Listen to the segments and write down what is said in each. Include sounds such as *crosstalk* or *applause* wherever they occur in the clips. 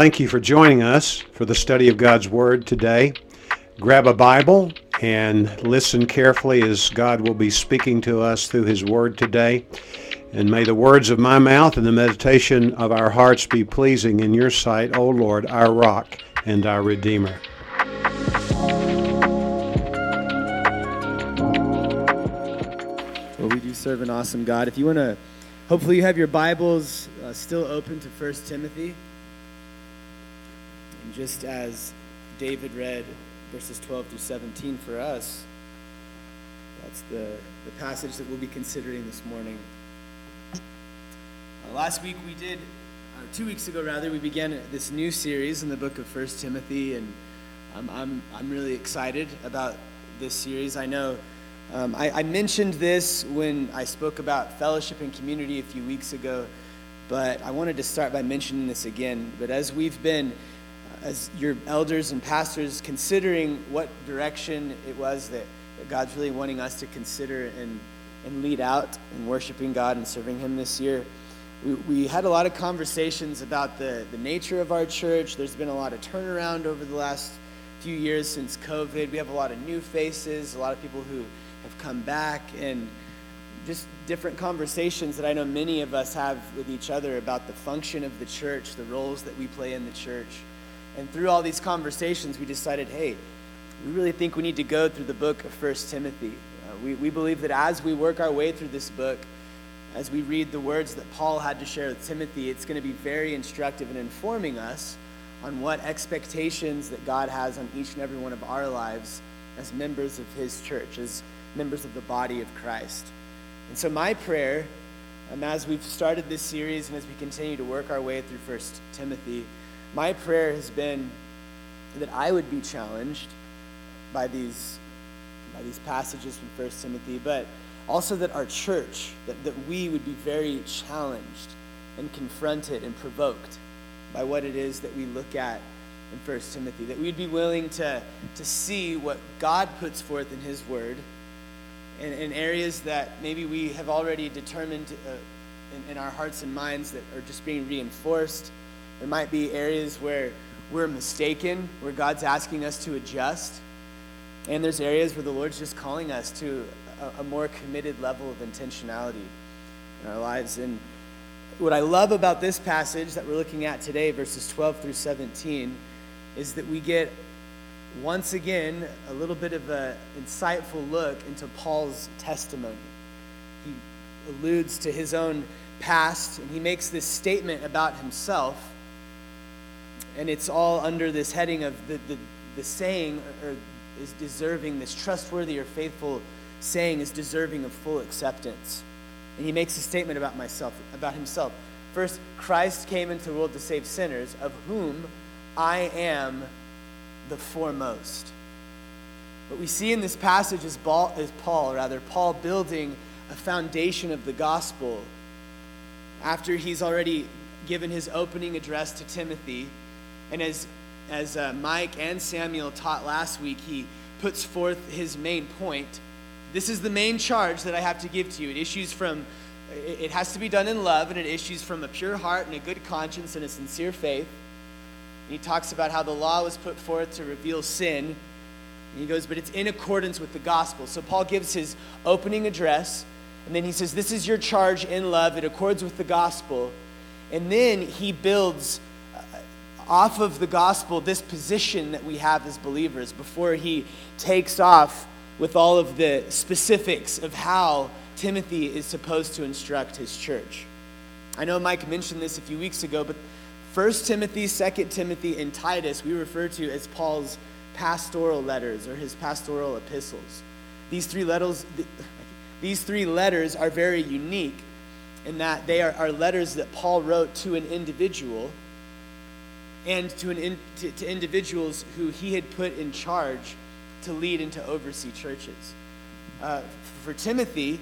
Thank you for joining us for the study of God's Word today. Grab a Bible and listen carefully as God will be speaking to us through His Word today. And may the words of my mouth and the meditation of our hearts be pleasing in your sight, O Lord, our rock and our Redeemer. Well, we do serve an awesome God. If you want to, hopefully, you have your Bibles uh, still open to 1 Timothy. And just as David read verses 12 through 17 for us, that's the, the passage that we'll be considering this morning. Uh, last week we did, or two weeks ago rather, we began this new series in the book of 1 Timothy, and I'm, I'm, I'm really excited about this series. I know um, I, I mentioned this when I spoke about fellowship and community a few weeks ago, but I wanted to start by mentioning this again. But as we've been as your elders and pastors considering what direction it was that, God's really wanting us to consider and, and lead out in worshiping God and serving Him this year. We, we had a lot of conversations about the, the nature of our church. There's been a lot of turnaround over the last few years since COVID. We have a lot of new faces, a lot of people who have come back, and just different conversations that I know many of us have with each other about the function of the church, the roles that we play in the church. And through all these conversations, we decided, hey, we really think we need to go through the book of First Timothy. Uh, we, we believe that as we work our way through this book, as we read the words that Paul had to share with Timothy, it's going to be very instructive in informing us on what expectations that God has on each and every one of our lives as members of his church, as members of the body of Christ. And so, my prayer, um, as we've started this series and as we continue to work our way through First Timothy, my prayer has been that I would be challenged by these, by these passages from 1 Timothy, but also that our church, that, that we would be very challenged and confronted and provoked by what it is that we look at in 1 Timothy, that we'd be willing to, to see what God puts forth in His Word in, in areas that maybe we have already determined uh, in, in our hearts and minds that are just being reinforced there might be areas where we're mistaken, where God's asking us to adjust. And there's areas where the Lord's just calling us to a, a more committed level of intentionality in our lives. And what I love about this passage that we're looking at today, verses 12 through 17, is that we get once again a little bit of an insightful look into Paul's testimony. He alludes to his own past, and he makes this statement about himself and it's all under this heading of the, the, the saying or is deserving, this trustworthy or faithful saying is deserving of full acceptance. And he makes a statement about myself, about himself. First, Christ came into the world to save sinners, of whom I am the foremost. What we see in this passage is Paul, is Paul, rather, Paul building a foundation of the gospel after he's already given his opening address to Timothy and as, as uh, Mike and Samuel taught last week, he puts forth his main point. This is the main charge that I have to give to you. It issues from, it has to be done in love, and it issues from a pure heart and a good conscience and a sincere faith. And he talks about how the law was put forth to reveal sin. And he goes, but it's in accordance with the gospel. So Paul gives his opening address, and then he says, This is your charge in love. It accords with the gospel. And then he builds off of the gospel this position that we have as believers before he takes off with all of the specifics of how Timothy is supposed to instruct his church. I know Mike mentioned this a few weeks ago, but 1 Timothy, 2 Timothy, and Titus we refer to as Paul's pastoral letters or his pastoral epistles. These three letters, these three letters are very unique in that they are, are letters that Paul wrote to an individual and to, an in, to, to individuals who he had put in charge to lead and to oversee churches. Uh, for Timothy,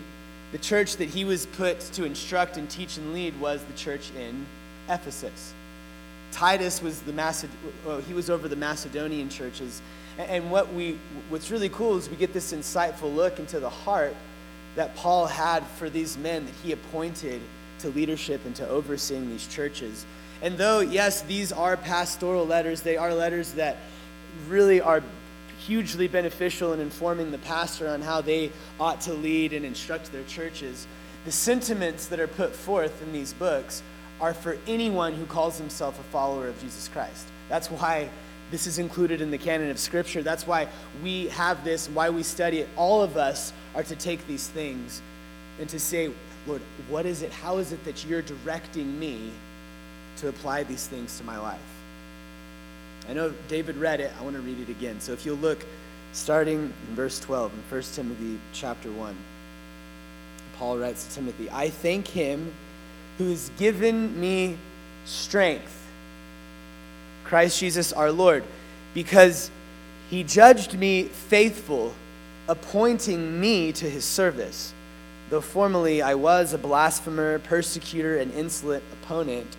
the church that he was put to instruct and teach and lead was the church in Ephesus. Titus was the Maced- well, he was over the Macedonian churches. And what we, what's really cool is we get this insightful look into the heart that Paul had for these men that he appointed to leadership and to overseeing these churches. And though, yes, these are pastoral letters, they are letters that really are hugely beneficial in informing the pastor on how they ought to lead and instruct their churches. The sentiments that are put forth in these books are for anyone who calls himself a follower of Jesus Christ. That's why this is included in the canon of Scripture. That's why we have this, why we study it. All of us are to take these things and to say, Lord, what is it? How is it that you're directing me to apply these things to my life? I know David read it. I want to read it again. So if you'll look, starting in verse 12 in 1 Timothy chapter 1, Paul writes to Timothy, I thank him who has given me strength Christ Jesus our Lord, because he judged me faithful, appointing me to his service. Though formerly I was a blasphemer, persecutor, and insolent opponent,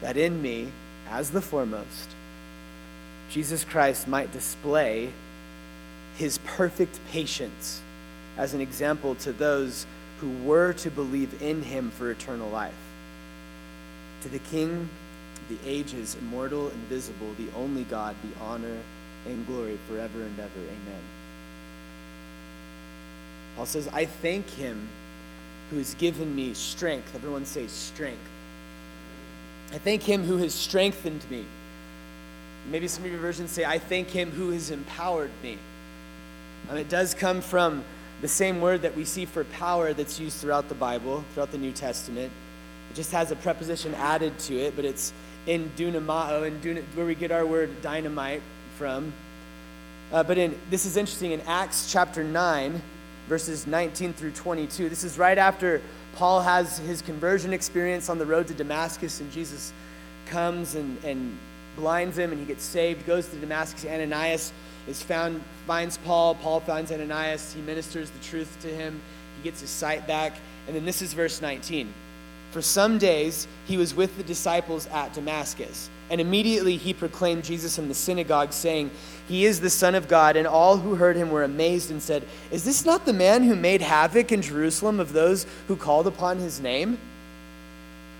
that in me, as the foremost, Jesus Christ might display his perfect patience as an example to those who were to believe in him for eternal life. To the King the ages, immortal, invisible, the only God, be honor and glory forever and ever. Amen. Paul says, I thank him who has given me strength. Everyone say strength. I thank him who has strengthened me. Maybe some of your versions say, I thank him who has empowered me. Um, it does come from the same word that we see for power that's used throughout the Bible, throughout the New Testament It just has a preposition added to it, but it's in dunamao, and dun- where we get our word dynamite from. Uh, but in this is interesting in Acts chapter 9, verses 19 through 22. This is right after Paul has his conversion experience on the road to Damascus, and Jesus comes and, and blinds him, and he gets saved, goes to Damascus. Ananias is found, finds Paul. Paul finds Ananias. He ministers the truth to him. He gets his sight back. And then this is verse 19. For some days he was with the disciples at Damascus, and immediately he proclaimed Jesus in the synagogue, saying, He is the Son of God. And all who heard him were amazed and said, Is this not the man who made havoc in Jerusalem of those who called upon his name?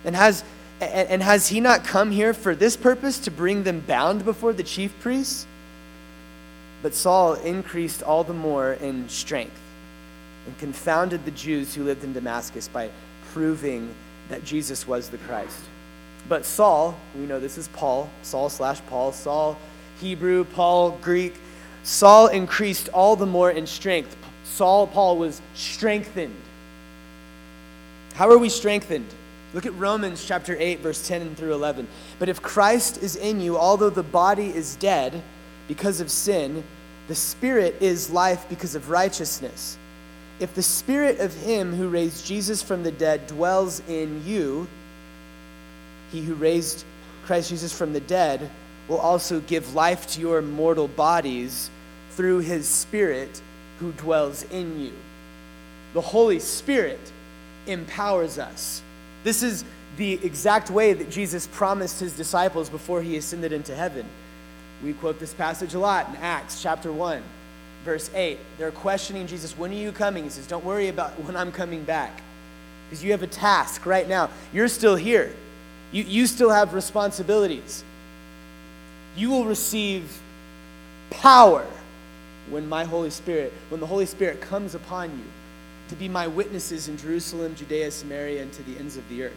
And has, and has he not come here for this purpose, to bring them bound before the chief priests? But Saul increased all the more in strength and confounded the Jews who lived in Damascus by proving that Jesus was the Christ. But Saul, we know this is Paul, Saul slash Paul, Saul, Hebrew, Paul, Greek. Saul increased all the more in strength. Saul, Paul was strengthened. How are we strengthened? Look at Romans chapter 8, verse 10 through 11. But if Christ is in you, although the body is dead because of sin, the spirit is life because of righteousness. If the spirit of him who raised Jesus from the dead dwells in you, he who raised Christ Jesus from the dead will also give life to your mortal bodies through his spirit who dwells in you. The Holy Spirit empowers us. This is the exact way that Jesus promised his disciples before he ascended into heaven. We quote this passage a lot in Acts chapter 1 verse 8. They're questioning Jesus, When are you coming? He says, Don't worry about *laughs* when I'm coming back. Because you have a task right now. You're still here, you, you still have responsibilities. You will receive power when my Holy Spirit, when the Holy Spirit comes upon you to be my witnesses in Jerusalem, Judea, Samaria, and to the ends of the earth.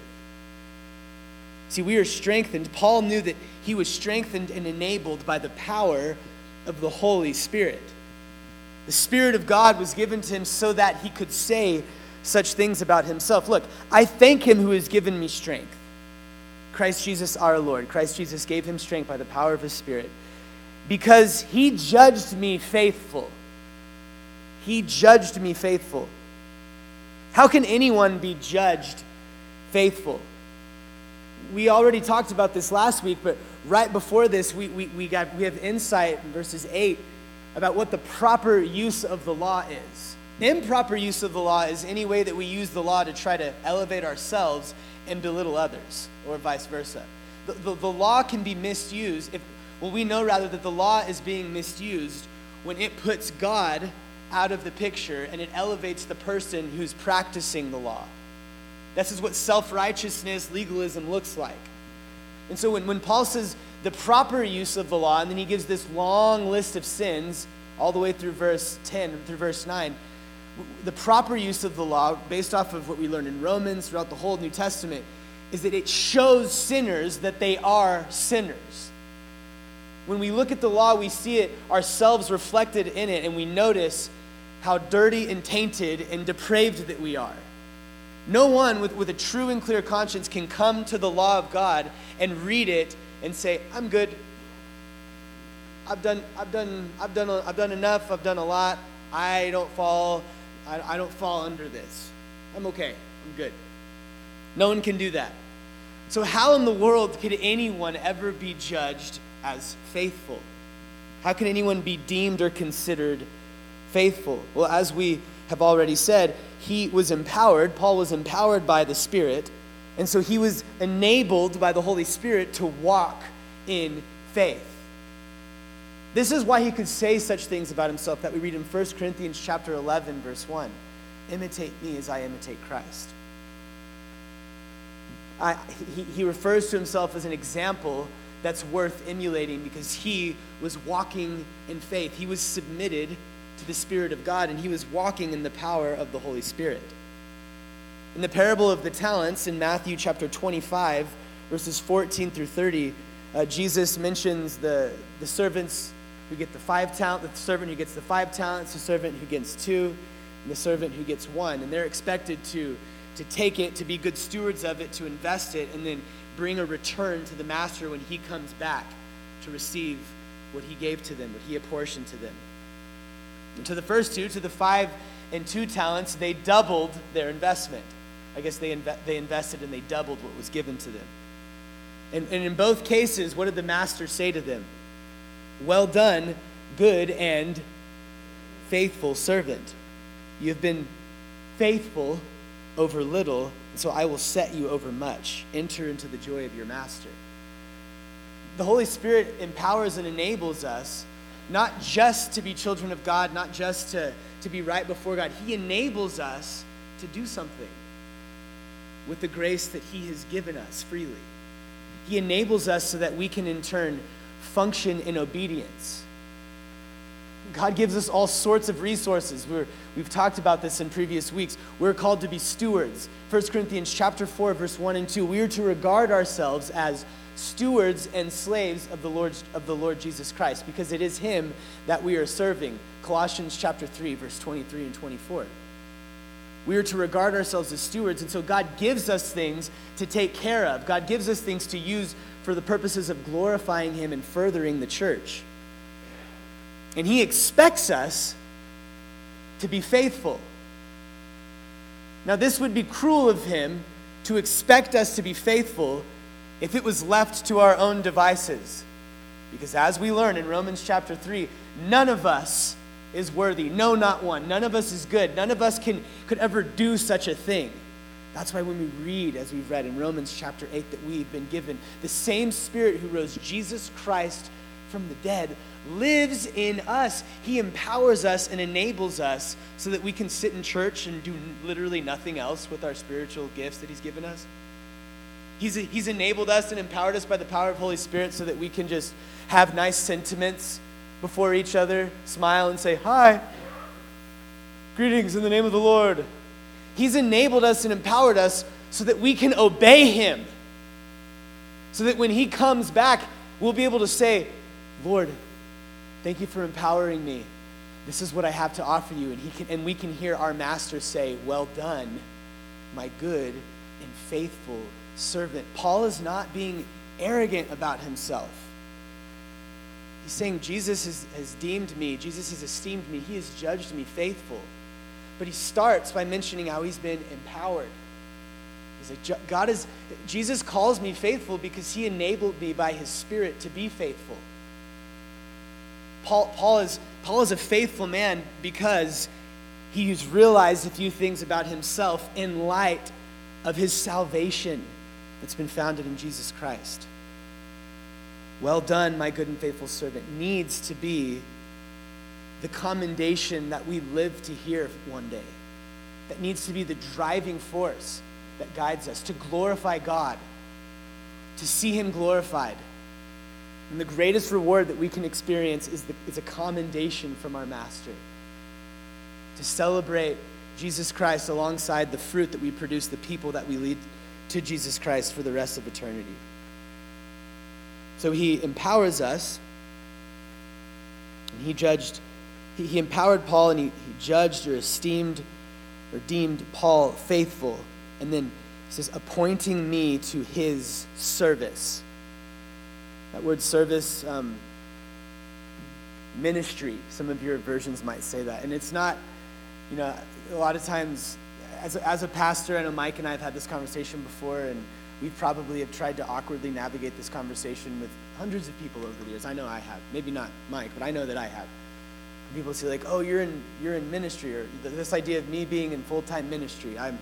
See, we are strengthened. Paul knew that he was strengthened and enabled by the power of the Holy Spirit. The Spirit of God was given to him so that he could say such things about himself. Look, I thank him who has given me strength. Christ Jesus our Lord. Christ Jesus gave him strength by the power of his Spirit because he judged me faithful. He judged me faithful. How can anyone be judged faithful? we already talked about this last week, but right before this, we, we, we, got, we have insight in verses 8 about what the proper use of the law is. Improper use of the law is any way that we use the law to try to elevate ourselves and belittle others, or vice versa. The, the, the law can be misused if, well, we know rather that the law is being misused when it puts God out of the picture and it elevates the person who's practicing the law. This is what self righteousness, legalism looks like. And so when, when Paul says the proper use of the law, and then he gives this long list of sins all the way through verse 10, through verse 9, the proper use of the law, based off of what we learn in Romans throughout the whole New Testament, is that it shows sinners that they are sinners. When we look at the law, we see it ourselves reflected in it, and we notice how dirty and tainted and depraved that we are. No one with, with a true and clear conscience can come to the law of God and read it and say, I'm good. I've done, I've done, I've done, I've done enough. I've done a lot. I don't fall, I, I don't fall under this. I'm okay. I'm good. No one can do that. So, how in the world could anyone ever be judged as faithful? How can anyone be deemed or considered faithful? Well, as we have already said, he was empowered, Paul was empowered by the Spirit, and so he was enabled by the Holy Spirit to walk in faith. This is why he could say such things about himself that we read in 1 Corinthians chapter 11 verse 1. Imitate me as I imitate Christ. I, he, he refers to himself as an example that's worth emulating because he was walking in faith. He was submitted to the Spirit of God, and he was walking in the power of the Holy Spirit. In the parable of the talents in Matthew chapter 25, verses 14 through 30, uh, Jesus mentions the, the servants who get the five talent, the servant who gets the five talents, the servant who gets two, and the servant who gets one. And they're expected to, to take it, to be good stewards of it, to invest it, and then bring a return to the master when he comes back to receive what he gave to them, what he apportioned to them. And to the first two, to the five and two talents, they doubled their investment. I guess they, inve- they invested and they doubled what was given to them. And, and in both cases, what did the master say to them? Well done, good and faithful servant. You have been faithful over little, so I will set you over much. Enter into the joy of your master. The Holy Spirit empowers and enables us not just to be children of God, not just to, to be right before God. He enables us to do something with the grace that He has given us freely. He enables us so that we can, in turn, function in obedience. God gives us all sorts of resources. we have talked about this in previous weeks. We're called to be stewards. 1 Corinthians chapter 4, verse 1 and 2. We are to regard ourselves as stewards and slaves of the Lord of the Lord Jesus Christ, because it is him that we are serving. Colossians chapter 3, verse 23 and 24. We are to regard ourselves as stewards, and so God gives us things to take care of. God gives us things to use for the purposes of glorifying Him and furthering the church. And He expects us to be faithful. Now, this would be cruel of Him to expect us to be faithful if it was left to our own devices. Because as we learn in Romans chapter 3, none of us is worthy. No, not one. None of us is good. None of us can, could ever do such a thing. That's why when we read, as we've read in Romans chapter 8, that we've been given the same Spirit who rose Jesus Christ from the dead lives in us. He empowers us and enables us so that we can sit in church and do literally nothing else with our spiritual gifts that He's given us. He's, he's enabled us and empowered us by the power of Holy Spirit so that we can just have nice sentiments before each other, smile and say, Hi, greetings in the name of the Lord. He's enabled us and empowered us so that we can obey Him. So that when He comes back, we'll be able to say, Lord, thank you for empowering me. This is what I have to offer you. And, he can, and we can hear our Master say, Well done, my good and faithful servant. Paul is not being arrogant about himself. He's saying, Jesus has, has deemed me, Jesus has esteemed me, he has judged me faithful. But he starts by mentioning how he's been empowered. He's like, God is, Jesus calls me faithful because he enabled me by his Spirit to be faithful. Paul, Paul, is, Paul is a faithful man because he's realized a few things about himself in light of his salvation that's been founded in Jesus Christ. Well done, my good and faithful servant, needs to be the commendation that we live to hear one day. That needs to be the driving force that guides us to glorify God, to see Him glorified. And the greatest reward that we can experience is, the, is a commendation from our Master. To celebrate Jesus Christ alongside the fruit that we produce, the people that we lead to Jesus Christ for the rest of eternity. So he empowers us. And he judged, he, he empowered Paul and he, he judged or esteemed or deemed Paul faithful. And then he says, appointing me to his service. That word service, um, ministry, some of your versions might say that. And it's not, you know, a lot of times, as a, as a pastor, I know Mike and I have had this conversation before, and we probably have tried to awkwardly navigate this conversation with hundreds of people over the years. I know I have. Maybe not Mike, but I know that I have. People say like, "Oh, you're in you're in ministry," or this idea of me being in full time ministry. I'm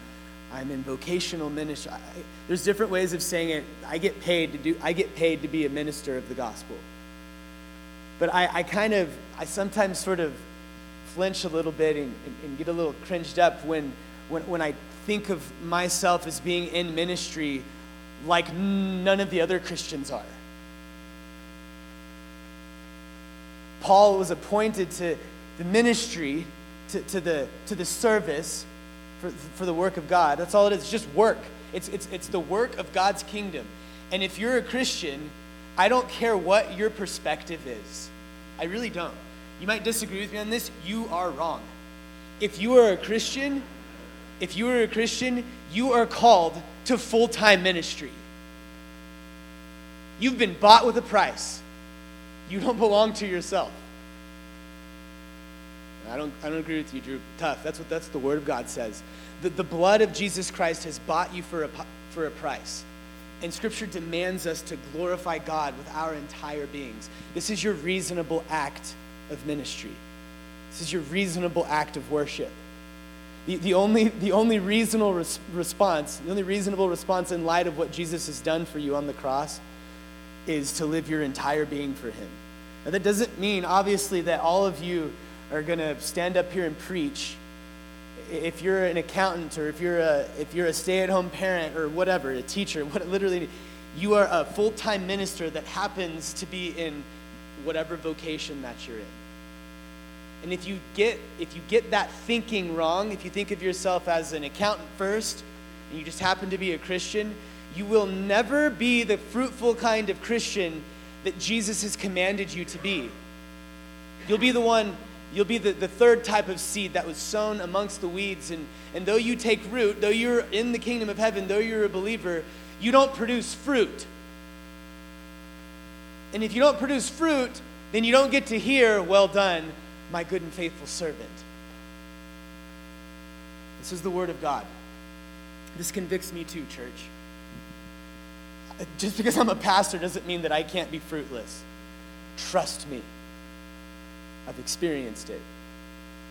I'm in vocational ministry. I, there's different ways of saying it. I get paid to do. I get paid to be a minister of the gospel. But I, I kind of I sometimes sort of flinch a little bit and, and, and get a little cringed up when when when I think of myself as being in ministry like none of the other Christians are. Paul was appointed to the ministry, to, to, the, to the service for, for the work of God. That's all it is. It's just work. It's, it's, it's the work of God's kingdom. And if you're a Christian, I don't care what your perspective is. I really don't. You might disagree with me on this. You are wrong. If you are a Christian, if you are a Christian, you are called to full time ministry. You've been bought with a price. You don't belong to yourself. I don't, I don't agree with you, Drew. Tough. That's what that's the Word of God says. The, the blood of Jesus Christ has bought you for a, for a price. And Scripture demands us to glorify God with our entire beings. This is your reasonable act of ministry. This is your reasonable act of worship. The, the, only, the only reasonable res- response, the only reasonable response in light of what Jesus has done for you on the cross is to live your entire being for Him. Now, that doesn't mean, obviously, that all of you are going to stand up here and preach. If you're an accountant or if you're a, if you're a stay at home parent or whatever, a teacher, *laughs* what literally, you are a full time minister that happens to be in whatever vocation that you're in. And if you get if you get that thinking wrong, if you think of yourself as an accountant first, and you just happen to be a Christian, you will never be the fruitful kind of Christian that Jesus has commanded you to be. You'll be the one, you'll be the, the third type of seed that was sown amongst the weeds. And, and though you take root, though you're in the kingdom of heaven, though you're a believer, you don't produce fruit. And if you don't produce fruit, then you don't get to hear, Well done, my good and faithful servant. This is the word of God. This convicts me too, church. Uh, just because I'm a pastor doesn't mean that I can't be fruitless. Trust me. I've experienced it.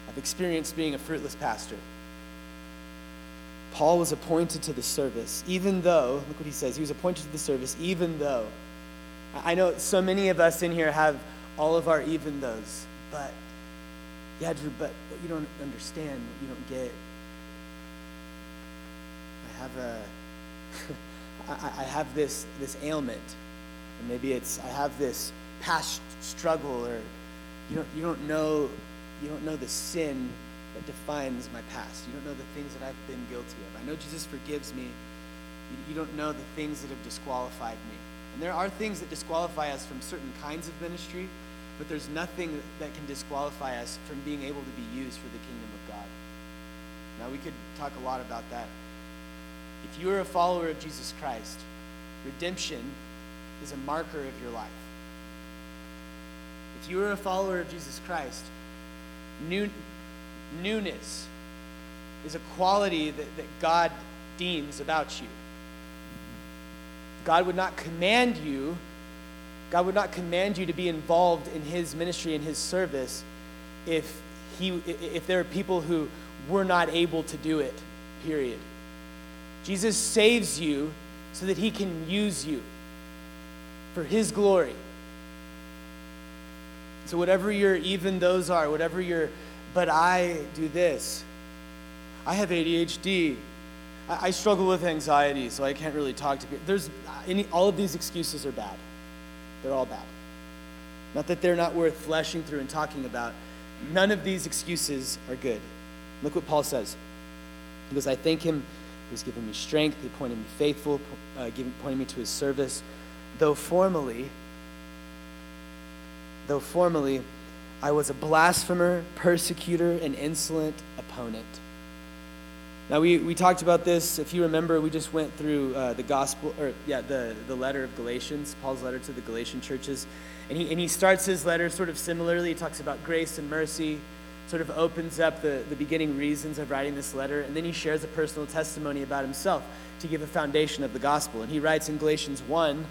I've experienced being a fruitless pastor. Paul was appointed to the service, even though, look what he says, he was appointed to the service, even though. I know so many of us in here have all of our even those, but, yeah, Drew, but, but you don't understand, you don't get. I have a. *laughs* I, I have this, this ailment, and maybe it's I have this past struggle, or you don't, you don't know you don't know the sin that defines my past. You don't know the things that I've been guilty of. I know Jesus forgives me. You, you don't know the things that have disqualified me. And there are things that disqualify us from certain kinds of ministry, but there's nothing that can disqualify us from being able to be used for the kingdom of God. Now, we could talk a lot about that if you are a follower of Jesus Christ, redemption is a marker of your life. If you are a follower of Jesus Christ, new, newness is a quality that, that God deems about you. God would not command you, God would not command you to be involved in his ministry and his service if he if there are people who were not able to do it. Period. Jesus saves you so that he can use you for his glory. So whatever your even those are, whatever your but I do this. I have ADHD. I, I struggle with anxiety, so I can't really talk to people. There's any, all of these excuses are bad. They're all bad. Not that they're not worth fleshing through and talking about. None of these excuses are good. Look what Paul says. He goes, I thank him who's given me strength, he appointed me faithful, uh, giving, pointing me to his service. Though formerly, though formerly I was a blasphemer, persecutor, and insolent opponent. Now, we, we talked about this. If you remember, we just went through uh, the gospel, or yeah, the, the letter of Galatians, Paul's letter to the Galatian churches. And he, and he starts his letter sort of similarly. He talks about grace and mercy, sort of opens up the, the beginning reasons of writing this letter. And then he shares a personal testimony about himself to give a foundation of the gospel. And he writes in Galatians 1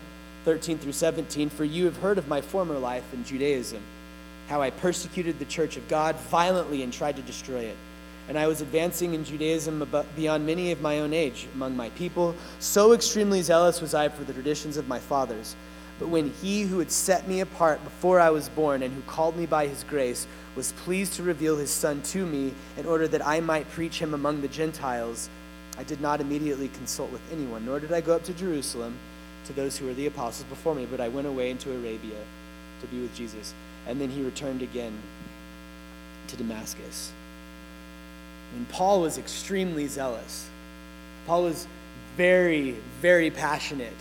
13 through 17 For you have heard of my former life in Judaism, how I persecuted the church of God violently and tried to destroy it and I was advancing in Judaism beyond many of my own age among my people. So extremely zealous was I for the traditions of my fathers. But when he who had set me apart before I was born and who called me by his grace was pleased to reveal his Son to me in order that I might preach him among the Gentiles, I did not immediately consult with anyone, nor did I go up to Jerusalem to those who were the apostles before me, but I went away into Arabia to be with Jesus. And then he returned again to Damascus. And Paul was extremely zealous. Paul was very, very passionate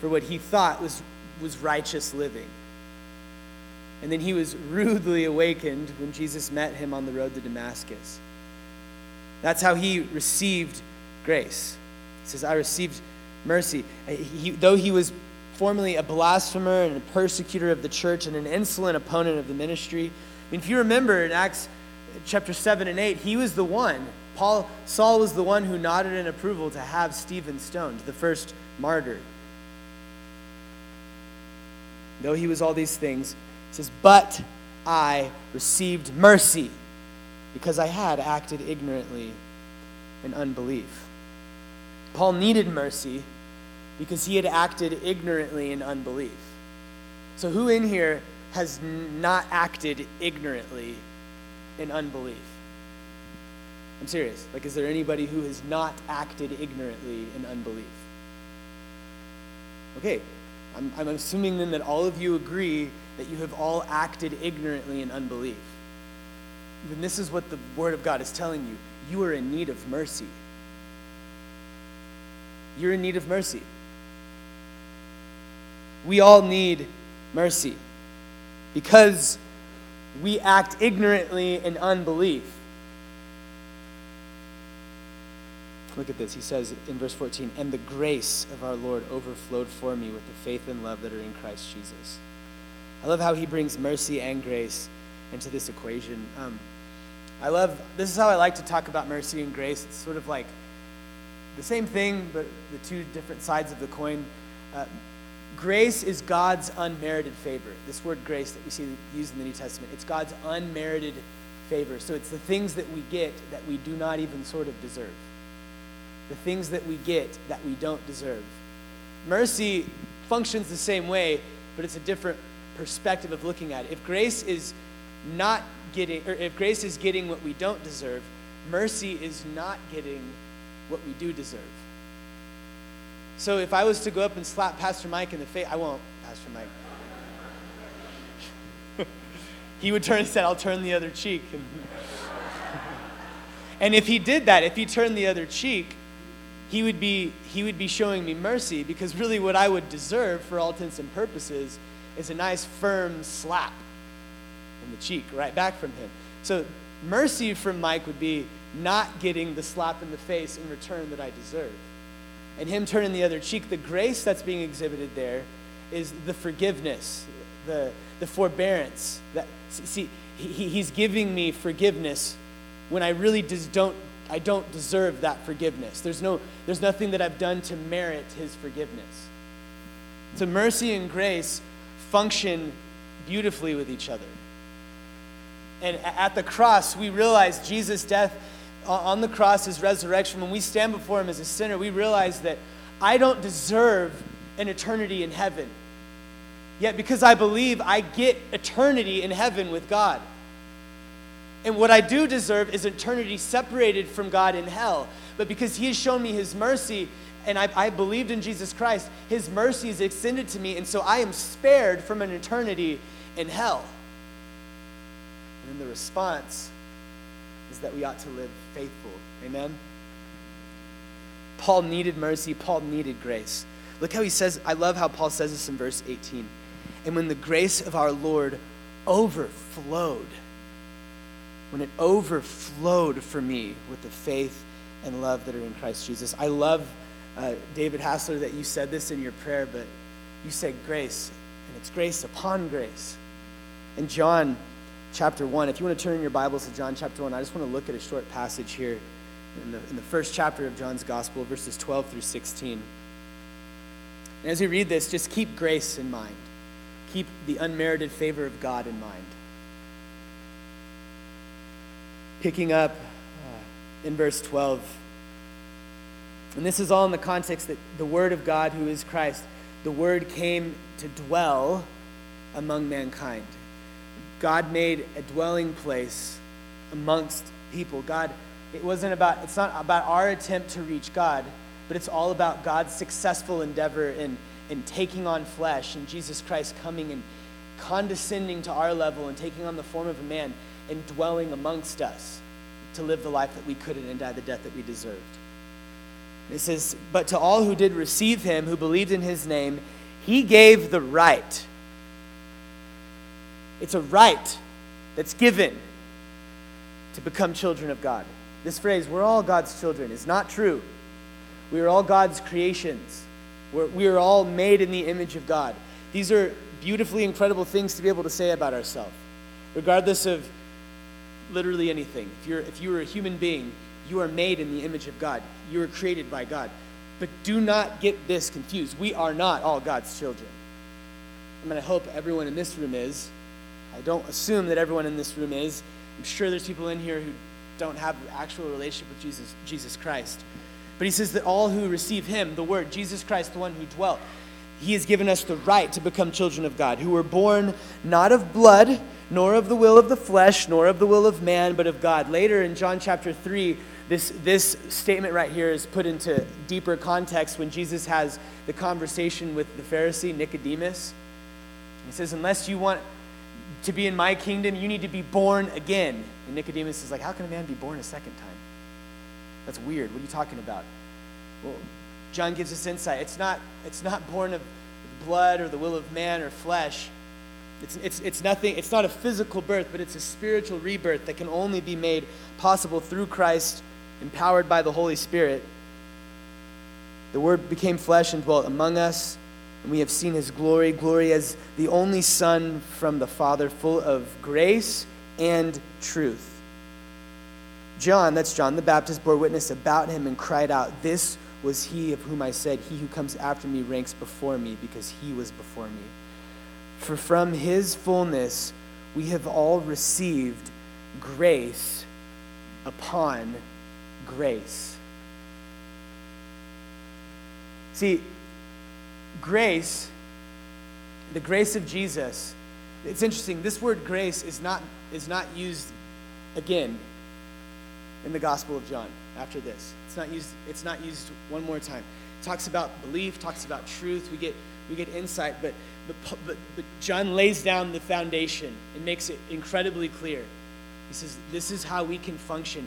for what he thought was, was righteous living. And then he was rudely awakened when Jesus met him on the road to Damascus. That's how he received grace. He says, I received mercy. He, though he was formerly a blasphemer and a persecutor of the church and an insolent opponent of the ministry. I mean, if you remember in Acts chapter 7 and 8, he was the one. Paul, Saul was the one who nodded in approval to have Stephen stoned, the first martyr. Though he was all these things, he says, But I received mercy because I had acted ignorantly in unbelief. Paul needed mercy because he had acted ignorantly in unbelief. So, who in here has not acted ignorantly in unbelief? I'm serious. Like, is there anybody who has not acted ignorantly in unbelief? Okay, I'm, I'm assuming then that all of you agree that you have all acted ignorantly in unbelief. Then this is what the Word of God is telling you. You are in need of mercy. You're in need of mercy. We all need mercy because we act ignorantly in unbelief. Look at this. He says in verse 14, And the grace of our Lord overflowed for me with the faith and love that are in Christ Jesus. I love how he brings mercy and grace into this equation. Um, I love, this is how I like to talk about mercy and grace. It's sort of like the same thing, but the two different sides of the coin. Uh, Grace is God's unmerited favor. This word grace that we see used in the New Testament, it's God's unmerited favor. So it's the things that we get that we do not even sort of deserve. The things that we get that we don't deserve. Mercy functions the same way, but it's a different perspective of looking at it. If grace is not getting, or if grace is getting what we don't deserve, mercy is not getting what we do deserve. So if I was to go up and slap Pastor Mike in the face, I won't, Pastor Mike. *laughs* he would turn and said, I'll turn the other cheek. *laughs* and if he did that, if he turned the other cheek, he would be he would be showing me mercy because really what I would deserve for all intents and purposes is a nice firm slap in the cheek right back from him. So mercy from Mike would be not getting the slap in the face in return that I deserve and him turning the other cheek, the grace that's being exhibited there is the forgiveness, the, the forbearance. That, see, he, he's giving me forgiveness when I really just don't I don't deserve that forgiveness. There's, no, there's nothing that I've done to merit his forgiveness. So mercy and grace function beautifully with each other. And at the cross, we realize Jesus' death on the cross, his resurrection, when we stand before him as a sinner, we realize that I don't deserve an eternity in heaven. Yet, because I believe, I get eternity in heaven with God. And what I do deserve is eternity separated from God in hell. But because He has shown me His mercy, and I, I believed in Jesus Christ, His mercy is extended to me, and so I am spared from an eternity in hell. And then the response is that we ought to live faithful. Amen? Paul needed mercy, Paul needed grace. Look how he says, I love how Paul says this in verse 18. And when the grace of our Lord overflowed, when it overflowed for me with the faith and love that are in Christ Jesus. I love, uh, David Hassler, that you said this in your prayer, but you said grace, and it's grace upon grace. And John chapter 1, if you want to turn your Bibles to John chapter 1, I just want to look at a short passage here in the, in the first chapter of John's Gospel, verses 12 through 16. And as we read this, just keep grace in mind keep the unmerited favor of God in mind. Picking up uh, in verse 12. And this is all in the context that the Word of God, who is Christ, the Word came to dwell among mankind. God made a dwelling place amongst people. God, it wasn't about, it's not about our attempt to reach God, but it's all about God's successful endeavor in and taking on flesh, and Jesus Christ coming and condescending to our level and taking on the form of a man and dwelling amongst us to live the life that we couldn't and die the death that we deserved. It says, But to all who did receive him, who believed in his name, he gave the right. It's a right that's given to become children of God. This phrase, we're all God's children, is not true. We are all God's creations. We're, we are all made in the image of God. These are beautifully incredible things to be able to say about ourselves, regardless of literally anything. If, you're, if you are a human being, you are made in the image of God. You are created by God. But do not get this confused. We are not all God's children. I mean, I hope everyone in this room is. I don't assume that everyone in this room is. I'm sure there's people in here who don't have an actual relationship with Jesus, Jesus Christ. But he says that all who receive him, the word, Jesus Christ, the one who dwelt, he has given us the right to become children of God, who were born not of blood, nor of the will of the flesh, nor of the will of man, but of God. Later in John chapter 3, this, this statement right here is put into deeper context when Jesus has the conversation with the Pharisee Nicodemus. He says, Unless you want to be in my kingdom, you need to be born again. And Nicodemus is like, How can a man be born a second time? That's weird. What are you talking about? Well, John gives us insight. It's not, it's not born of blood or the will of man or flesh. It's, it's, it's nothing, it's not a physical birth, but it's a spiritual rebirth that can only be made possible through Christ, empowered by the Holy Spirit. The Word became flesh and dwelt among us, and we have seen his glory, glory as the only Son from the Father, full of grace and truth. John, that's John the Baptist, bore witness about him and cried out, This was he of whom I said, He who comes after me ranks before me, because he was before me. For from his fullness we have all received grace upon grace. See, grace, the grace of Jesus, it's interesting. This word grace is not, is not used again in the Gospel of John after this. It's not used, it's not used one more time. It talks about belief, talks about truth. We get, we get insight, but, but, but, but John lays down the foundation and makes it incredibly clear. He says, This is how we can function.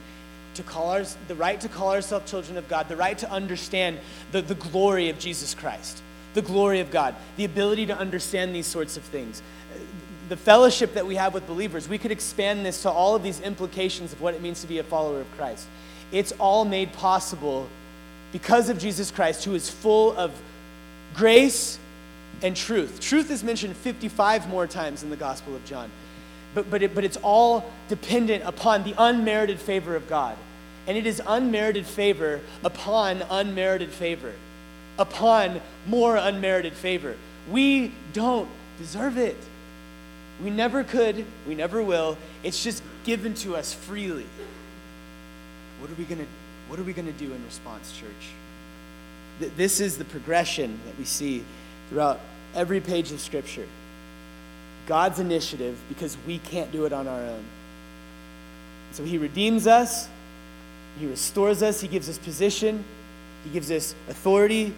To call our, the right to call ourselves children of God, the right to understand the, the glory of Jesus Christ, the glory of God, the ability to understand these sorts of things the fellowship that we have with believers, we could expand this to all of these implications of what it means to be a follower of Christ. It's all made possible because of Jesus Christ, who is full of grace and truth. Truth is mentioned 55 more times in the Gospel of John. But, but, it, but it's all dependent upon the unmerited favor of God. And it is unmerited favor upon unmerited favor, upon more unmerited favor. We don't deserve it. We never could, we never will. It's just given to us freely. What are we going to what are we going to do in response, church? This is the progression that we see throughout every page of Scripture. God's initiative because we can't do it on our own. So He redeems us, He restores us, He gives us position, He gives us authority,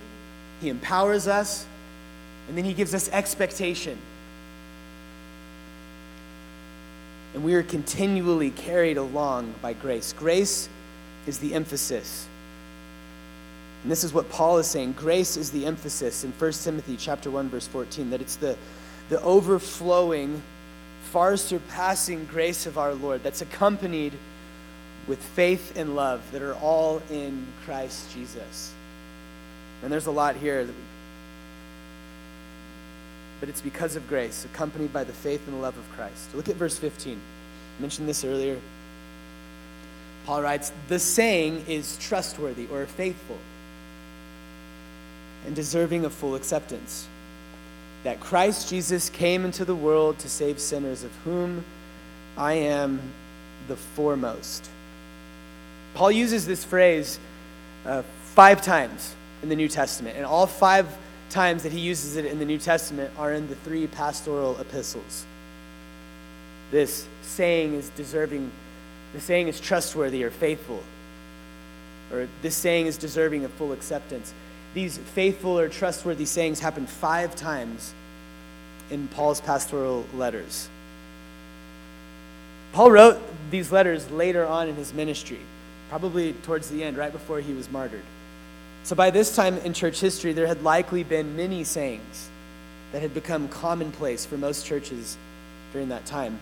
He empowers us, and then He gives us expectation. And we are continually carried along by grace. Grace is the emphasis. And this is what Paul is saying. Grace is the emphasis in 1 Timothy chapter 1 verse 14 that it's the the overflowing far surpassing grace of our Lord that's accompanied with faith and love that are all in Christ Jesus. And there's a lot here but it's because of grace, accompanied by the faith and the love of Christ. Look at verse 15. I mentioned this earlier. Paul writes, The saying is trustworthy or faithful and deserving of full acceptance that Christ Jesus came into the world to save sinners, of whom I am the foremost. Paul uses this phrase uh, five times in the New Testament, and all five times that he uses it in the New Testament are in the three pastoral epistles. This saying is deserving the saying is trustworthy or faithful, or this saying is deserving of full acceptance. These faithful or trustworthy sayings happen five times in Paul's pastoral letters. Paul wrote these letters later on in his ministry, probably towards the end, right before he was martyred. So by this time in church history, there had likely been many sayings that had become commonplace for most churches during that time.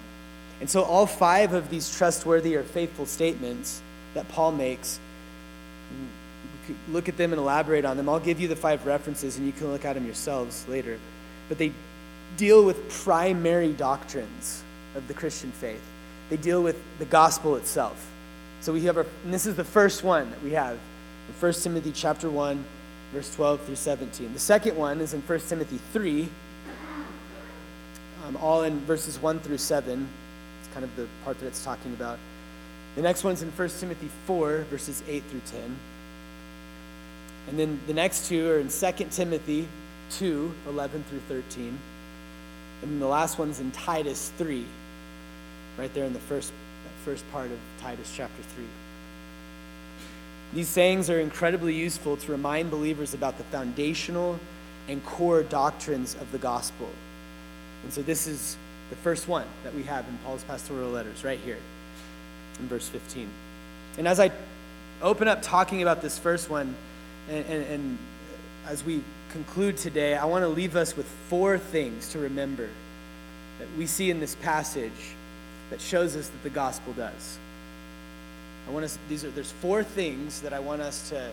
And so, all five of these trustworthy or faithful statements that Paul makes, look at them and elaborate on them. I'll give you the five references and you can look at them yourselves later. But they deal with primary doctrines of the Christian faith, they deal with the gospel itself. So we have our, and this is the first one that we have in 1 Timothy chapter 1, verse 12 through 17. The second one is in 1 Timothy 3, um, all in verses 1 through 7 It's kind of the part that it's talking about. The next one's in 1 Timothy 4, verses 8 through 10. And then the next two are in 2 Timothy 2, 11 through 13. And then the last one's in Titus 3, right there in the first, that first part of Titus chapter 3. These sayings are incredibly useful to remind believers about the foundational and core doctrines of the gospel. And so this is the first one that we have in Paul's pastoral letters, right here in verse 15. And as I open up talking about this first one, and, and, and as we conclude today, I want to leave us with four things to remember that we see in this passage that shows us that the gospel does. I want us, these are, there's four things that I want us to,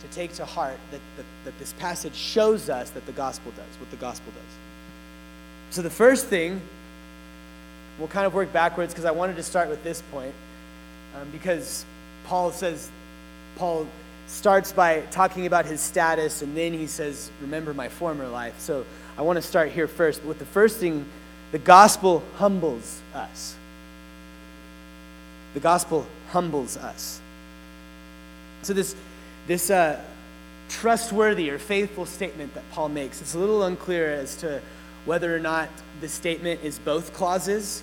to take to heart that, that, that this passage shows us that the gospel does, what the gospel does. So the first thing We'll kind of work backwards because I wanted to start with this point um, because Paul says, Paul starts by talking about his status and then he says, Remember my former life. So I want to start here first. But with the first thing, the gospel humbles us. The gospel humbles us. So this, this uh, trustworthy or faithful statement that Paul makes, it's a little unclear as to whether or not the statement is both clauses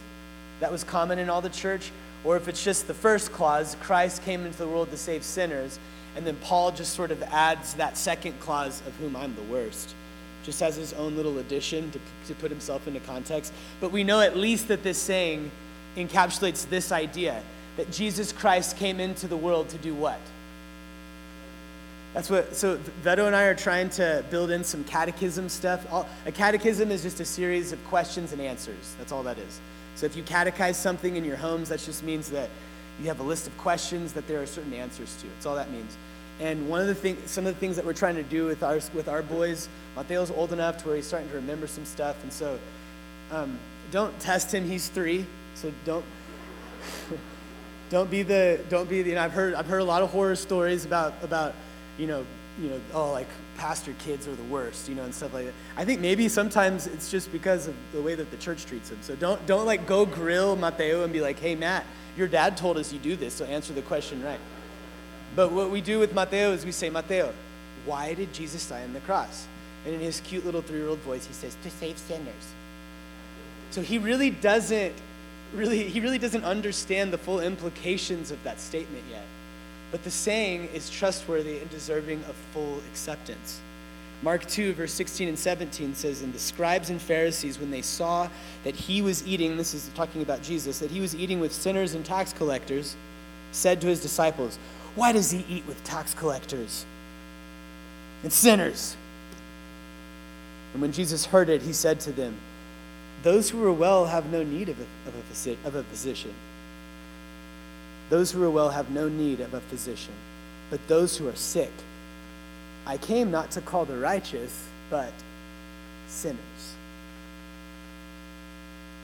that was common in all the church, or if it's just the first clause, Christ came into the world to save sinners, and then Paul just sort of adds that second clause of whom I'm the worst, just as his own little addition to, to put himself into context. But we know at least that this saying encapsulates this idea that Jesus Christ came into the world to do what? That's what, so Veto and I are trying to build in some catechism stuff. A catechism is just a series of questions and answers. That's all that is. So if you catechize something in your homes, that just means that you have a list of questions that there are certain answers to. That's all that means. And one of the things, some of the things that we're trying to do with our with our boys, Mateo's old enough to where he's starting to remember some stuff, and so um, don't test him. He's three, so don't *laughs* Don't be the don't be the. You know, I've heard I've heard a lot of horror stories about about you know you know oh like pastor kids are the worst you know and stuff like that. I think maybe sometimes it's just because of the way that the church treats them. So don't don't like go grill Mateo and be like, hey Matt, your dad told us you do this, so answer the question right. But what we do with Mateo is we say, Mateo, why did Jesus die on the cross? And in his cute little three-year-old voice, he says, to save sinners. So he really doesn't really he really doesn't understand the full implications of that statement yet. But the saying is trustworthy and deserving of full acceptance. Mark 2, verse 16 and 17 says, And the scribes and Pharisees, when they saw that he was eating, this is talking about Jesus, that he was eating with sinners and tax collectors, said to his disciples, Why does he eat with tax collectors and sinners? And when Jesus heard it, he said to them, Those who are well have no need of a, of a, of a physician. Those who are well have no need of a physician, but those who are sick. I came not to call the righteous, but sinners.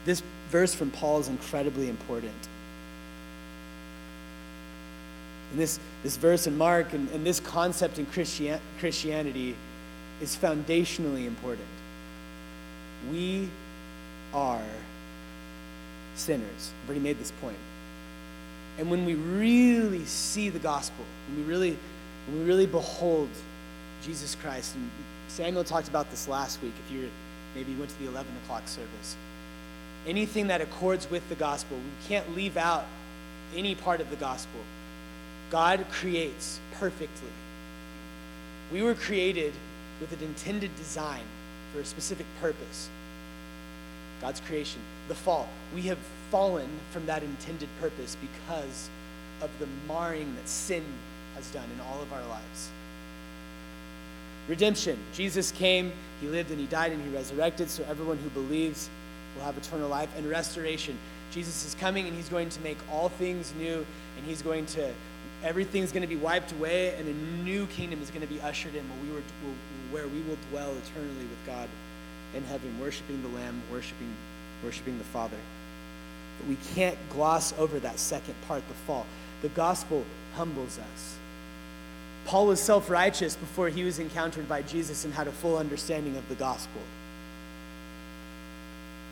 This verse from Paul is incredibly important. And this, this verse in Mark and, and this concept in Christian, Christianity is foundationally important. We are sinners. I've already made this point. And when we really see the gospel, when we really, when we really behold Jesus Christ, and Samuel talked about this last week, if you maybe went to the 11 o'clock service, anything that accords with the gospel, we can't leave out any part of the gospel. God creates perfectly. We were created with an intended design for a specific purpose. God's creation, the fall. We have fallen from that intended purpose because of the marring that sin has done in all of our lives. Redemption. Jesus came, he lived, and he died, and he resurrected, so everyone who believes will have eternal life. And restoration. Jesus is coming, and he's going to make all things new, and he's going to, everything's going to be wiped away, and a new kingdom is going to be ushered in where we, where we will dwell eternally with God in heaven, worshiping the Lamb, worshiping, worshiping the Father. But we can't gloss over that second part, the fall. The gospel humbles us. Paul was self righteous before he was encountered by Jesus and had a full understanding of the gospel.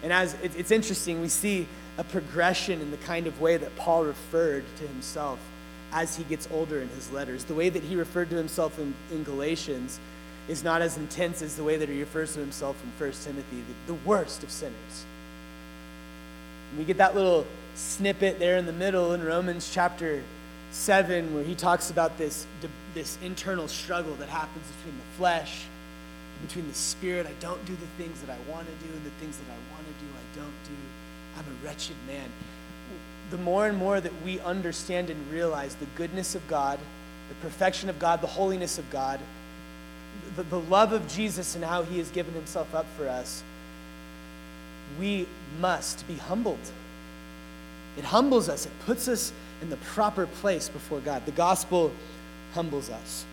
And as it's interesting, we see a progression in the kind of way that Paul referred to himself as he gets older in his letters. The way that he referred to himself in, in Galatians is not as intense as the way that he refers to himself in 1 Timothy, the, the worst of sinners. And we get that little snippet there in the middle in Romans chapter 7 where he talks about this, this internal struggle that happens between the flesh between the spirit. I don't do the things that I want to do, and the things that I want to do, I don't do. I'm a wretched man. The more and more that we understand and realize the goodness of God, the perfection of God, the holiness of God, the, the love of Jesus and how he has given himself up for us, we must be humbled. It humbles us, it puts us in the proper place before God. The gospel humbles us.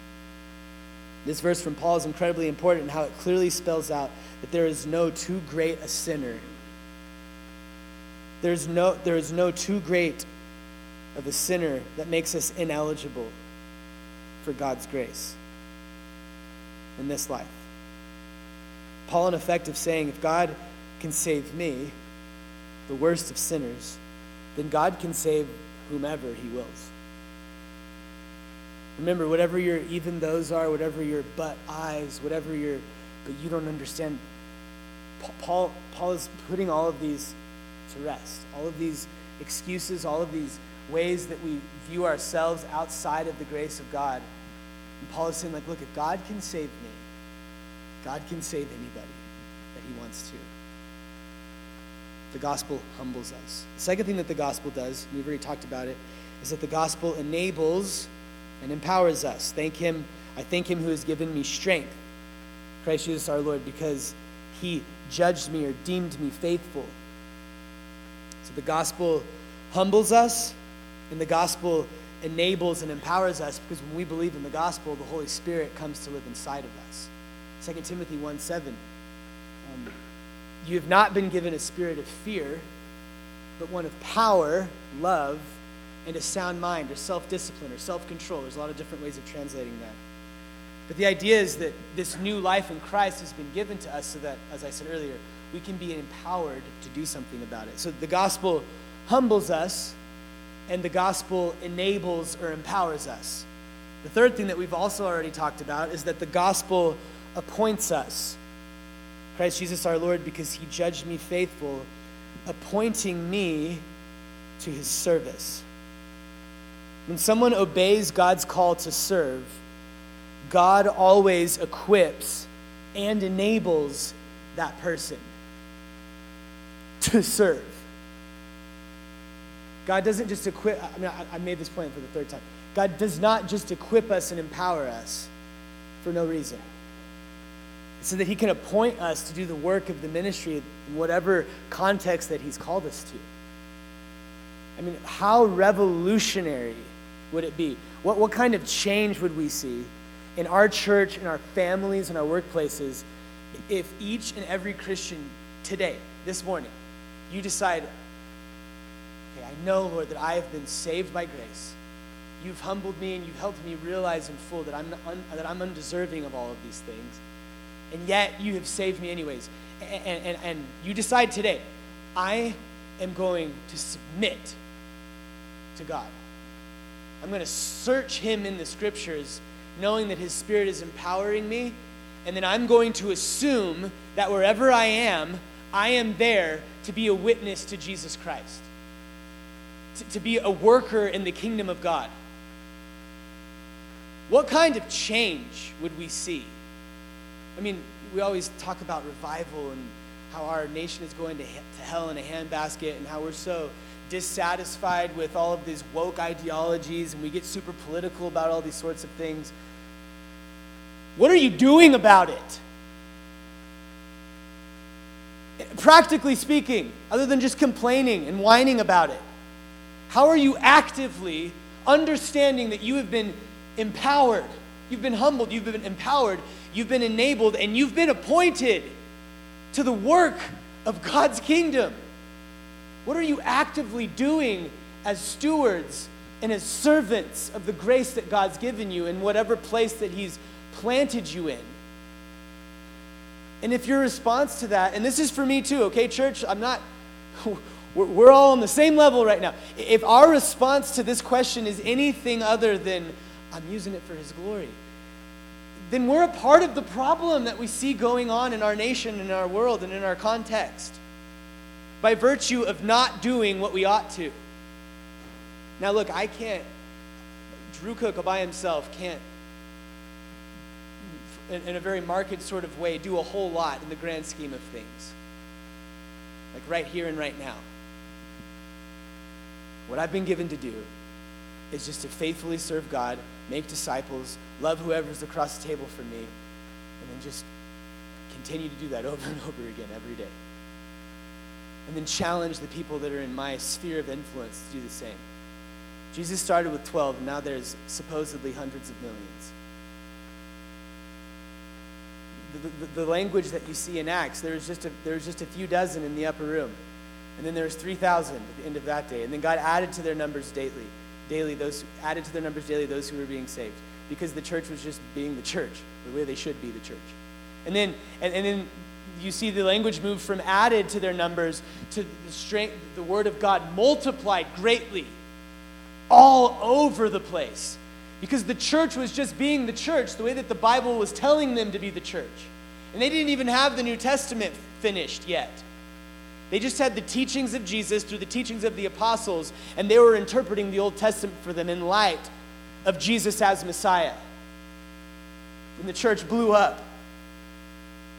This verse from Paul is incredibly important in how it clearly spells out that there is no too great a sinner. There's no, there is no too great of a sinner that makes us ineligible for God's grace in this life. Paul, in effect, of saying, if God can save me, the worst of sinners, then God can save whomever he wills. Remember, whatever your even those are, whatever your but eyes, whatever your, but you don't understand. Paul, Paul is putting all of these to rest. All of these excuses, all of these ways that we view ourselves outside of the grace of God. And Paul is saying, like, look, if God can save me, God can save anybody that he wants to. The gospel humbles us. The second thing that the gospel does, we've already talked about it, is that the gospel enables and empowers us. Thank him. I thank him who has given me strength, Christ Jesus our Lord, because he judged me or deemed me faithful. So the gospel humbles us, and the gospel enables and empowers us because when we believe in the gospel, the Holy Spirit comes to live inside of us. 2 Timothy 1 7. Um, you have not been given a spirit of fear, but one of power, love, and a sound mind, or self discipline, or self control. There's a lot of different ways of translating that. But the idea is that this new life in Christ has been given to us so that, as I said earlier, we can be empowered to do something about it. So the gospel humbles us, and the gospel enables or empowers us. The third thing that we've also already talked about is that the gospel appoints us. Christ Jesus our Lord, because he judged me faithful, appointing me to his service. When someone obeys God's call to serve, God always equips and enables that person to serve. God doesn't just equip, I mean, I made this point for the third time. God does not just equip us and empower us for no reason. So that He can appoint us to do the work of the ministry in whatever context that He's called us to. I mean, how revolutionary would it be? What, what kind of change would we see in our church, in our families, in our workplaces if each and every Christian today, this morning, you decide, I know, Lord, that I have been saved by grace. You've humbled me and you've helped me realize in full that I'm, un, that I'm undeserving of all of these things. And yet you have saved me anyways. And, and, and you decide today, I am going to submit to God. I'm going to search Him in the scriptures, knowing that His Spirit is empowering me. And then I'm going to assume that wherever I am, I am there to be a witness to Jesus Christ, to, to be a worker in the kingdom of God. What kind of change would we see? I mean, we always talk about revival and how our nation is going to, to hell in a handbasket and how we're so dissatisfied with all of these woke ideologies and we get super political about all these sorts of things. What are you doing about it? Practically speaking, other than just complaining and whining about it, how are you actively understanding that you have been empowered? You've been humbled, you've been empowered, you've been enabled, and you've been appointed to the work of God's kingdom. What are you actively doing as stewards and as servants of the grace that God's given you in whatever place that He's planted you in? And if your response to that, and this is for me too, okay, church, I'm not, we're, all on the same level right now. If our response to this question is anything other than, I'm using it for His glory, then we're a part of the problem that we see going on in our nation, in our world, and in our context by virtue of not doing what we ought to. Now, look, I can't, Drew Cook by himself can't in, in a very marked sort of way, do a whole lot in the grand scheme of things. Like right here and right now. What I've been given to do is just to faithfully serve God, make disciples, love whoever's across the table from me, and then just continue to do that *laughs* over and over again every day. And then challenge the people that are in my sphere of influence to do the same. Jesus started with 12, and now there's supposedly hundreds of millions the, the, the, language that you see in Acts, there was, just a, there was just a few dozen in the upper room. And then there was 3,000 at the end of that day. And then God added to their numbers daily, daily those added to their numbers daily those who were being saved. Because the church was just being the church, the way they should be the church. And then, and, and then you see the language move from added to their numbers to the strength, the word of God multiplied greatly all over the place. Because the church was just being the church the way that the Bible was telling them to be the church. And they didn't even have the New Testament finished yet. They just had the teachings of Jesus through the teachings of the apostles, and they were interpreting the Old Testament for them in light of Jesus as Messiah. And the church blew up.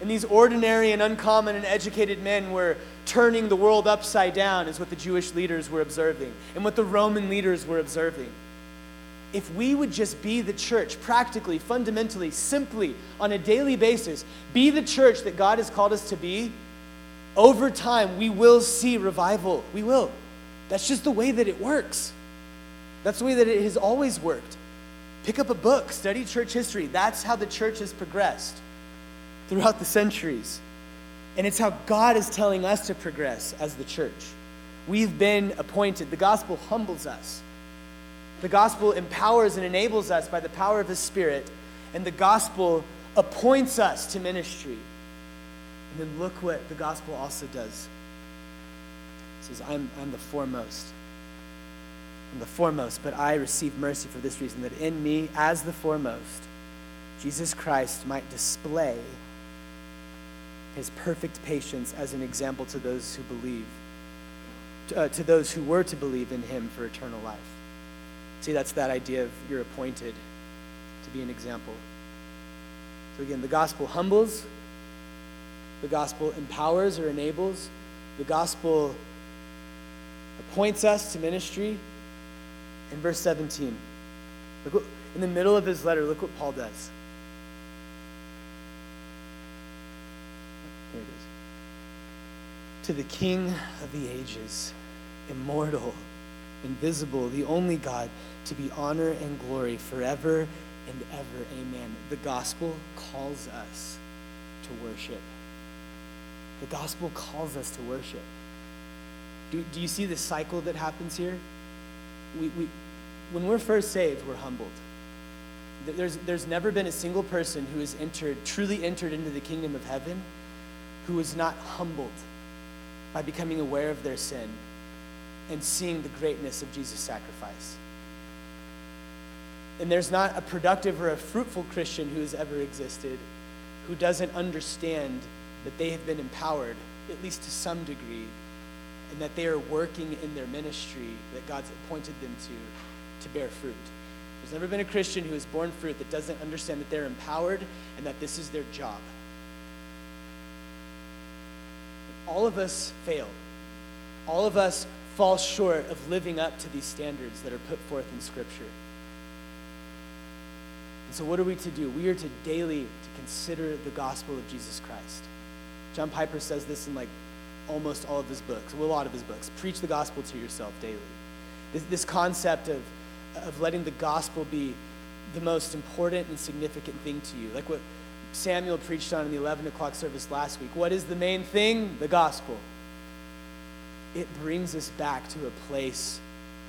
And these ordinary and uncommon and educated men were turning the world upside down, is what the Jewish leaders were observing, and what the Roman leaders were observing if we would just be the church, practically, fundamentally, simply, on a daily basis, be the church that God has called us to be, over time we will see revival. We will. That's just the way that it works. That's the way that it has always worked. Pick up a book, study church history. That's how the church has progressed throughout the centuries. And it's how God is telling us to progress as the church. We've been appointed. The gospel humbles us The gospel empowers and enables us by the power of His Spirit, and the gospel appoints us to ministry. And then look what the gospel also does. It says, I'm, I'm the foremost. I'm the foremost, but I receive mercy for this reason that in me, as the foremost, Jesus Christ might display his perfect patience as an example to those who believe, uh, to those who were to believe in him for eternal life. See, that's that idea of you're appointed to be an example. So again, the gospel humbles, the gospel empowers or enables, the gospel appoints us to ministry. In verse 17, look what, in the middle of his letter, look what Paul does. Here it is. To the King of the ages, immortal, invisible, the only God, to be honor and glory forever and ever. Amen. The gospel calls us to worship. The gospel calls us to worship. Do, do you see the cycle that happens here? We, we, when we're first saved, we're humbled. There's, there's never been a single person who has entered, truly entered into the kingdom of heaven who was not humbled by becoming aware of their sin and seeing the greatness of Jesus' sacrifice. And there's not a productive or a fruitful Christian who has ever existed who doesn't understand that they have been empowered, at least to some degree, and that they are working in their ministry that God's appointed them to, to bear fruit. There's never been a Christian who has borne fruit that doesn't understand that they're empowered and that this is their job. All of us fail. All of us fall short of living up to these standards that are put forth in Scripture. And so, what are we to do? We are to daily to consider the gospel of Jesus Christ. John Piper says this in like almost all of his books, well, a lot of his books. Preach the gospel to yourself daily. This, this concept of, of letting the gospel be the most important and significant thing to you. Like what Samuel preached on in the 11 o'clock service last week. What is the main thing? The gospel. It brings us back to a place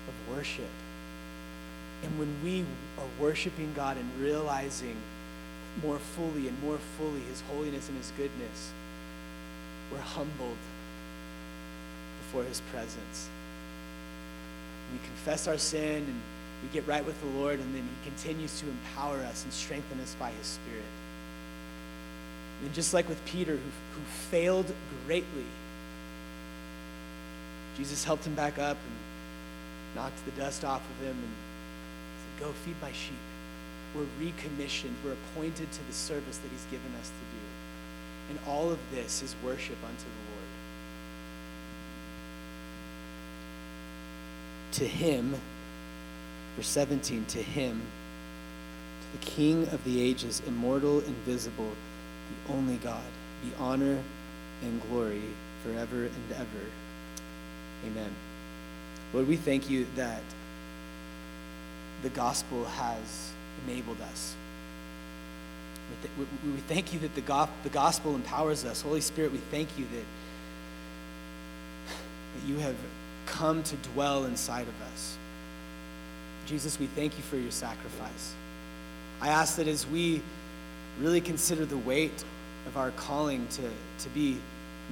of worship. And when we are worshiping God and realizing more fully and more fully His holiness and His goodness, we're humbled before His presence. We confess our sin and we get right with the Lord, and then He continues to empower us and strengthen us by His Spirit. And just like with Peter, who, who failed greatly, Jesus helped him back up and knocked the dust off of him and said, Go feed my sheep. We're recommissioned, we're appointed to the service that He's given us to do. And all of this is worship unto the Lord. To Him, verse 17, to Him, to the King of the ages, immortal, invisible, the only God, be honor and glory forever and ever. Amen. Lord, we thank you that the gospel has enabled us. We, we thank you that the, go- the gospel empowers us. Holy Spirit, we thank you that, that you have come to dwell inside of us. Jesus, we thank you for your sacrifice. I ask that as we really consider the weight of our calling to, to be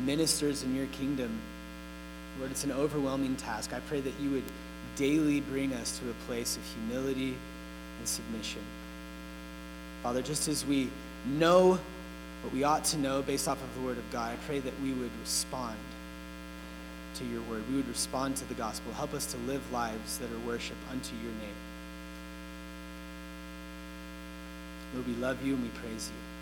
ministers in your kingdom, Lord, it's an overwhelming task. I pray that you would daily bring us to a place of humility and submission. Father, just as we know what we ought to know based off of the Word of God, I pray that we would respond to your Word. We would respond to the gospel. Help us to live lives that are worship unto your name. Lord, we love you and we praise you.